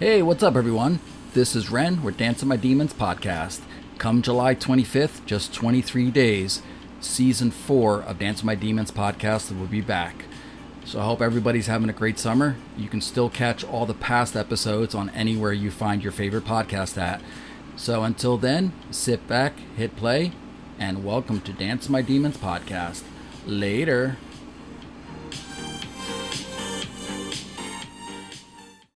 Hey, what's up, everyone? This is Ren with Dance Dancing My Demons podcast. Come July 25th, just 23 days, season four of Dancing My Demons podcast will be back. So I hope everybody's having a great summer. You can still catch all the past episodes on anywhere you find your favorite podcast at. So until then, sit back, hit play, and welcome to Dance My Demons podcast. Later.